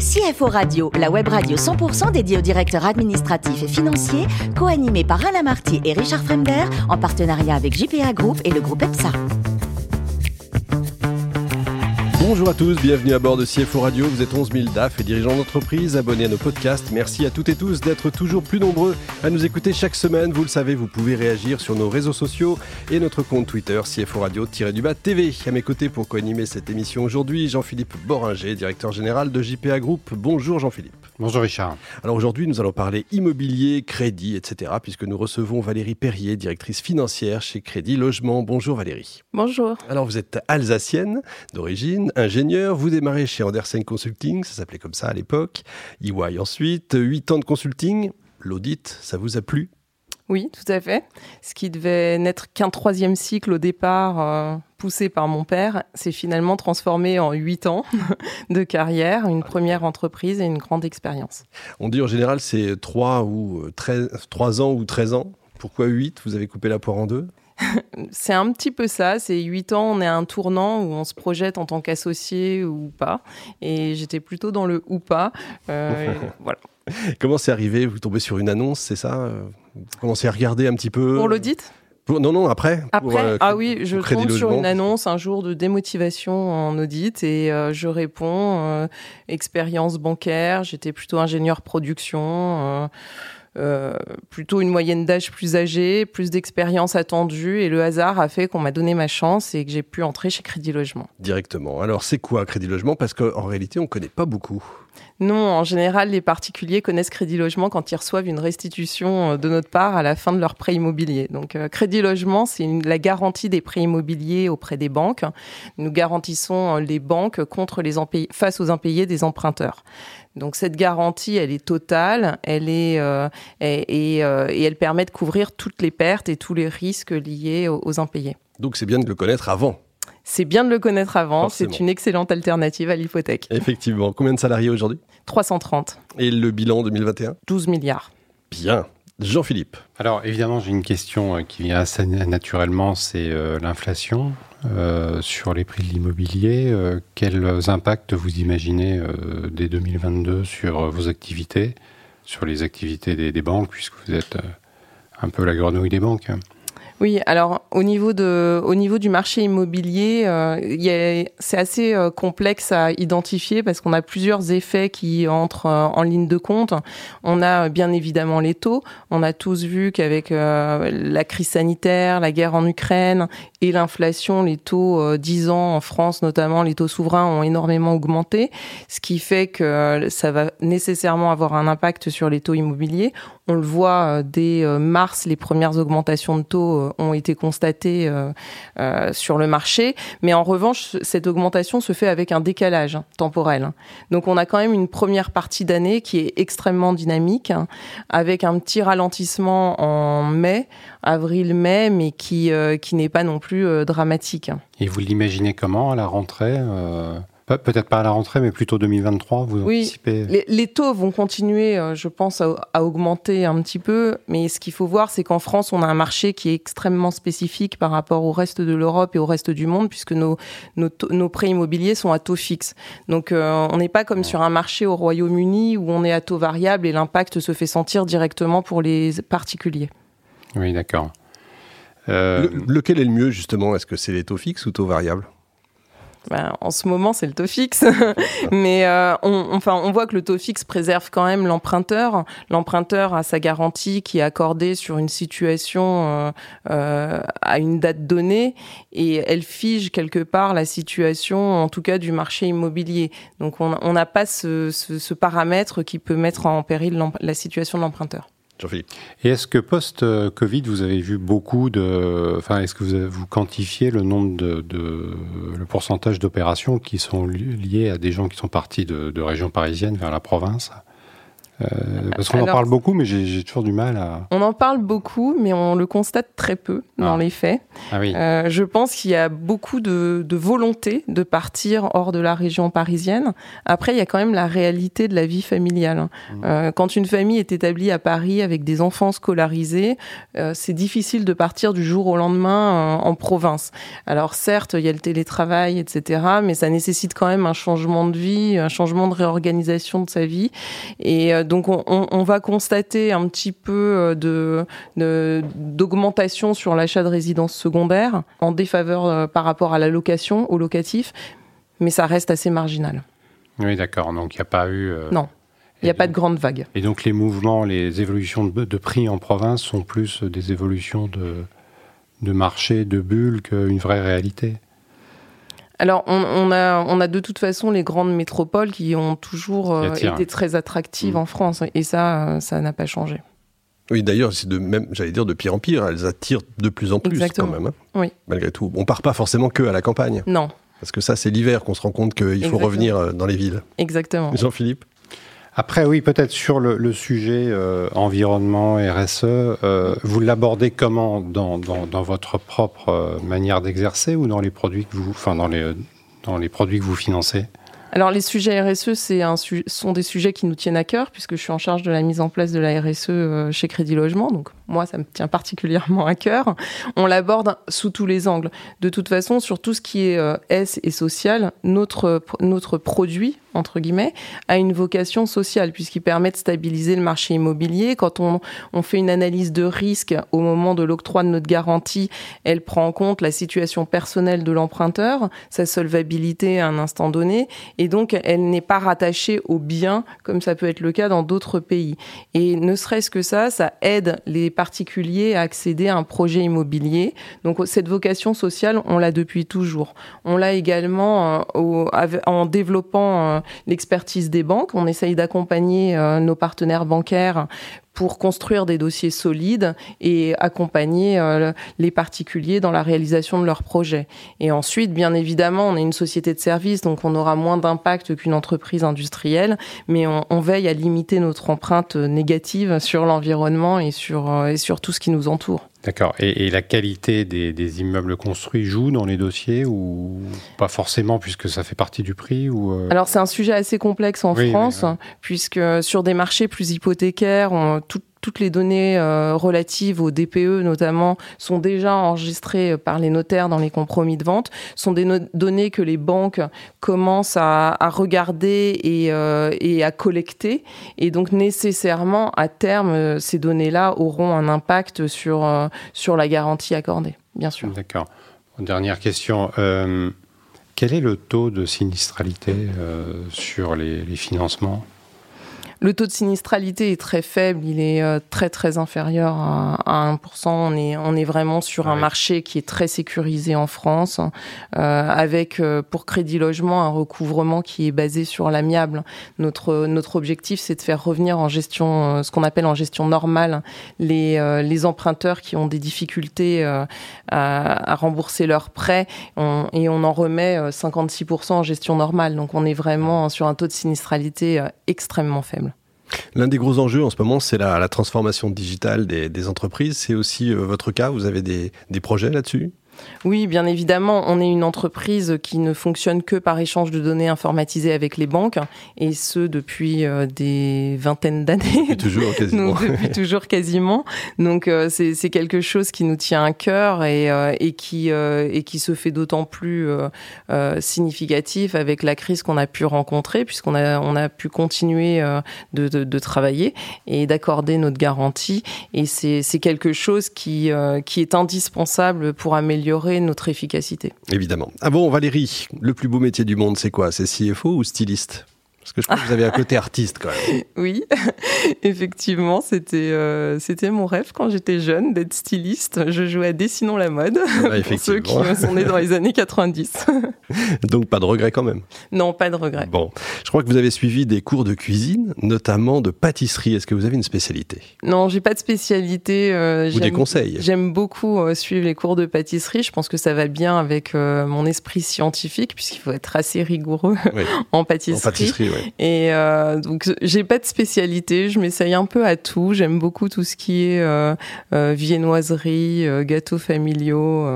CFO Radio, la web radio 100% dédiée aux directeurs administratifs et financiers, co-animée par Alain Marty et Richard Fremder, en partenariat avec JPA Group et le groupe EPSA. Bonjour à tous, bienvenue à bord de CFO Radio. Vous êtes 11 000 DAF et dirigeants d'entreprise, abonnés à nos podcasts. Merci à toutes et tous d'être toujours plus nombreux à nous écouter chaque semaine. Vous le savez, vous pouvez réagir sur nos réseaux sociaux et notre compte Twitter CFO Radio-du-bas TV. À mes côtés pour co-animer cette émission aujourd'hui, Jean-Philippe Boringer, directeur général de JPA Group. Bonjour Jean-Philippe. Bonjour Richard. Alors aujourd'hui, nous allons parler immobilier, crédit, etc. puisque nous recevons Valérie Perrier, directrice financière chez Crédit Logement. Bonjour Valérie. Bonjour. Alors vous êtes alsacienne d'origine, ingénieur. Vous démarrez chez Andersen Consulting, ça s'appelait comme ça à l'époque. EY ensuite, 8 ans de consulting. L'audit, ça vous a plu? Oui, tout à fait. Ce qui devait n'être qu'un troisième cycle au départ, euh, poussé par mon père, s'est finalement transformé en huit ans de carrière, une première entreprise et une grande expérience. On dit en général c'est trois ou 13, 3 ans ou 13 ans. Pourquoi 8 Vous avez coupé la poire en deux? C'est un petit peu ça. C'est huit ans, on est à un tournant où on se projette en tant qu'associé ou pas. Et j'étais plutôt dans le ou pas. Euh, voilà. Comment c'est arrivé? Vous tombez sur une annonce, c'est ça? Vous commencez à regarder un petit peu? Pour l'audit? Non, non, après. Après, euh, ah oui, je tombe sur une annonce un jour de démotivation en audit et euh, je réponds expérience bancaire. J'étais plutôt ingénieur production. Euh, plutôt une moyenne d'âge plus âgée, plus d'expérience attendue, et le hasard a fait qu'on m'a donné ma chance et que j'ai pu entrer chez Crédit Logement. Directement. Alors c'est quoi Crédit Logement? Parce qu'en réalité, on ne connaît pas beaucoup. Non, en général, les particuliers connaissent Crédit Logement quand ils reçoivent une restitution euh, de notre part à la fin de leur prêt immobilier. Donc, euh, Crédit Logement, c'est la garantie des prêts immobiliers auprès des banques. Nous garantissons les banques contre les face aux impayés des emprunteurs. Donc cette garantie, elle est totale, elle est euh, et, euh, et, elle permet de couvrir toutes les pertes et tous les risques liés aux, impayés. Donc c'est bien de le connaître avant. C'est bien de le connaître avant, c'est une excellente alternative à l'hypothèque. Effectivement. Combien de salariés aujourd'hui? 330. Et le bilan 2021 12 milliards. Bien. Jean-Philippe. Alors évidemment, j'ai une question euh, qui vient assez naturellement, c'est l'inflation. Euh, sur les prix de l'immobilier. Euh, quels impacts vous imaginez euh, dès 2022 sur vos activités, sur les activités des banques, puisque vous êtes un peu la grenouille des banques oui, alors au niveau de, au niveau du marché immobilier, euh, c'est assez euh, complexe à identifier parce qu'on a plusieurs effets qui entrent euh, en ligne de compte. On a bien évidemment les taux. On a tous vu qu'avec la crise sanitaire, la guerre en Ukraine et l'inflation, les taux 10 ans en France notamment, les taux souverains ont énormément augmenté, ce qui fait que ça va nécessairement avoir un impact sur les taux immobiliers. On le voit dès mars, les premières augmentations de taux ont été constatées euh, euh, sur le marché. Mais en revanche, cette augmentation se fait avec un décalage hein, temporel. Donc on a quand même une première partie d'année qui est extrêmement dynamique, hein, avec un petit ralentissement en mai, avril-mai, mais qui, euh, qui n'est pas non plus dramatique. Et vous l'imaginez comment à la rentrée Peut-être pas à la rentrée, mais plutôt 2023, vous oui, anticipez les, taux vont continuer, euh, je pense, à, augmenter un petit peu. Mais ce qu'il faut voir, c'est qu'en France, on a un marché qui est extrêmement spécifique par rapport au reste de l'Europe et au reste du monde, puisque nos, nos, prêts immobiliers sont à taux fixe. Donc, euh, on n'est pas comme sur un marché au Royaume-Uni où on est à taux variable et l'impact se fait sentir directement pour les particuliers. Oui, d'accord. Euh, lequel est le mieux, justement? Est-ce que c'est les taux fixes ou taux variables? Ben, en ce moment, c'est le taux fixe. Mais euh, on, enfin, on voit que le taux fixe préserve quand même l'emprunteur. L'emprunteur a sa garantie qui est accordée sur une situation euh, euh, à une date donnée et elle fige quelque part la situation, en tout cas du marché immobilier. Donc on n'a pas ce, ce, ce, paramètre qui peut mettre en péril la situation de l'emprunteur. Et est-ce que post-Covid, vous avez vu beaucoup de. Enfin, est-ce que vous, vous quantifiez le nombre de. le pourcentage d'opérations qui sont liées à des gens qui sont partis de, régions parisiennes vers la province? Parce qu'on en parle beaucoup, mais j'ai toujours du mal à. On en parle beaucoup, mais on le constate très peu dans ah. les faits. Ah oui. euh, je pense qu'il y a beaucoup de, de, volonté de partir hors de la région parisienne. Après, il y a quand même la réalité de la vie familiale. Mmh. Euh, quand une famille est établie à Paris avec des enfants scolarisés, euh, c'est difficile de partir du jour au lendemain euh, en province. Alors certes, il y a le télétravail, etc., mais ça nécessite quand même un changement de vie, un changement de réorganisation de sa vie. Et euh, donc on, on, va constater un petit peu euh, de d'augmentation sur l'achat de résidences secondaires en défaveur euh, par rapport à la location, au locatif, mais ça reste assez marginal. Oui, d'accord. Donc il n'y a pas eu. Non. Il n'y a pas de grande vague. Et donc les mouvements, les évolutions de, de, prix en province sont plus des évolutions de, de marché, de bulles qu'une vraie réalité? Alors, on, a, on a de toute façon les grandes métropoles qui ont toujours euh, été très attractives mm. en France, et ça, euh, ça n'a pas changé. Oui, d'ailleurs, c'est de même, j'allais dire, de pire en pire. Elles attirent de plus en plus quand même. Hein. oui. Malgré tout, on part pas forcément que à la campagne. Non. Parce que ça, c'est l'hiver qu'on se rend compte qu'il faut revenir euh, dans les villes. Exactement. Jean-Philippe? Après, oui, peut-être sur le, sujet euh, environnement, RSE, euh, vous l'abordez comment dans, votre propre euh, manière d'exercer ou dans les produits que vous, financez? Alors les sujets RSE, c'est un sont des sujets qui nous tiennent à cœur puisque je suis en charge de la mise en place de la RSE chez Crédit Logement. Moi, ça me tient particulièrement à cœur. On l'aborde sous tous les angles. De toute façon, sur tout ce qui est S et social, notre notre produit entre guillemets, a une vocation sociale, puisqu'il permet de stabiliser le marché immobilier. Quand on, on fait une analyse de risque au moment de l'octroi de notre garantie, elle prend en compte la situation personnelle de l'emprunteur, sa solvabilité à un instant donné, et donc elle n'est pas rattachée au bien, comme ça peut être le cas dans d'autres pays. Et ne serait-ce que ça, ça aide les particuliers à accéder à un projet immobilier. Donc cette vocation sociale, on l'a depuis toujours. On l'a également euh, en développant euh, l'expertise des banques. On essaye d'accompagner euh, nos partenaires bancaires pour construire des dossiers solides et accompagner euh, les particuliers dans la réalisation de leurs projets. Et ensuite, bien évidemment, on est une société de service, donc on aura moins d'impact qu'une entreprise industrielle, mais on, veille à limiter notre empreinte négative sur l'environnement et sur, euh, et sur tout ce qui nous entoure. D'accord. Et, et, la qualité des, des, immeubles construits joue dans les dossiers ou pas forcément puisque ça fait partie du prix ou euh? Alors c'est un sujet assez complexe en France puisque sur des marchés plus hypothécaires, on, tout, toutes les données euh, relatives au DPE notamment sont déjà enregistrées par les notaires dans les compromis de vente, sont des données que les banques commencent à, regarder et, euh, et, à collecter. Et donc nécessairement, à terme, euh, ces données-là auront un impact sur, euh, sur la garantie accordée, bien sûr. D'accord. Dernière question. quel est le taux de sinistralité sur les financements? Le taux de sinistralité est très faible, il est euh, très très inférieur à, 1%. On est, on est vraiment sur un marché qui est très sécurisé en France, euh, avec euh, pour Crédit Logement un recouvrement qui est basé sur l'amiable. Notre, notre objectif, c'est de faire revenir en gestion, ce qu'on appelle en gestion normale, les, les emprunteurs qui ont des difficultés à, à, rembourser leurs prêts, et on en remet 56% en gestion normale. Donc on est vraiment sur un taux de sinistralité extrêmement faible. L'un des gros enjeux en ce moment, c'est la, transformation digitale des, entreprises. C'est aussi euh, votre cas. Vous avez des projets là-dessus? Oui, bien évidemment, on est une entreprise qui ne fonctionne que par échange de données informatisées avec les banques, et ce depuis euh, des vingtaines d'années. Depuis toujours quasiment. Donc, depuis toujours quasiment. Donc euh, c'est quelque chose qui nous tient à cœur et, euh, et qui et qui se fait d'autant plus significatif avec la crise qu'on a pu rencontrer, puisqu'on a on a pu continuer de, de, de travailler et d'accorder notre garantie. Et c'est quelque chose qui qui est indispensable pour améliorer notre efficacité. Évidemment. Ah bon, Valérie, le plus beau métier du monde, c'est quoi? C'est CFO ou styliste? Parce que je crois que vous avez un côté artiste quand même. Oui, effectivement, c'était euh, c'était mon rêve quand j'étais jeune d'être styliste. Je jouais à Dessinons la mode ah, pour ceux qui sont nés dans les années 90. Donc pas de regret quand même. Non, pas de regret. Bon, je crois que vous avez suivi des cours de cuisine, notamment de pâtisserie. Est-ce que vous avez une spécialité? Non, j'ai pas de spécialité. Euh, Ou des conseils? J'aime beaucoup euh, suivre les cours de pâtisserie. Je pense que ça va bien avec mon esprit scientifique puisqu'il faut être assez rigoureux en pâtisserie. En pâtisserie Et euh, donc, j'ai pas de spécialité. Je m'essaye un peu à tout. J'aime beaucoup tout ce qui est euh, euh viennoiserie, euh, gâteaux familiaux.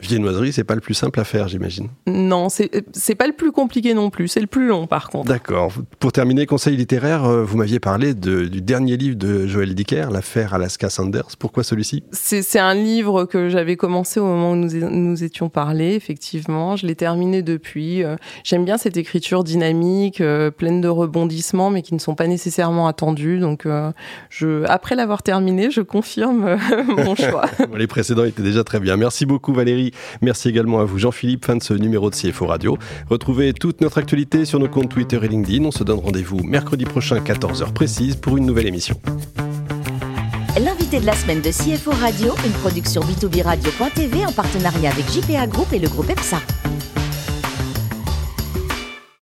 Viennoiserie, c'est pas le plus simple à faire, j'imagine. Non, c'est pas le plus compliqué non plus. C'est le plus long, par contre. D'accord. Pour terminer, conseil littéraire, euh, vous m'aviez parlé de, du dernier livre de Joël Dicker, L'affaire Alaska Sanders. Pourquoi celui-ci? C'est un livre que j'avais commencé au moment où nous, nous étions parlé, effectivement. Je l'ai terminé depuis. Euh, j'aime bien cette écriture dynamique, euh, pleine de rebondissements, mais qui ne sont pas nécessairement attendus. Donc, je, après l'avoir terminé, je confirme mon choix. Les précédents étaient déjà très bien. Merci beaucoup, Valérie. Merci également à vous, Jean-Philippe. Fin de ce numéro de CFO Radio. Retrouvez toute notre actualité sur nos comptes Twitter et LinkedIn. On se donne rendez-vous mercredi prochain, 14h précise, pour une nouvelle émission. L'invité de la semaine de CFO Radio, une production b2b radio.tv en partenariat avec JPA Group et le groupe EPSA.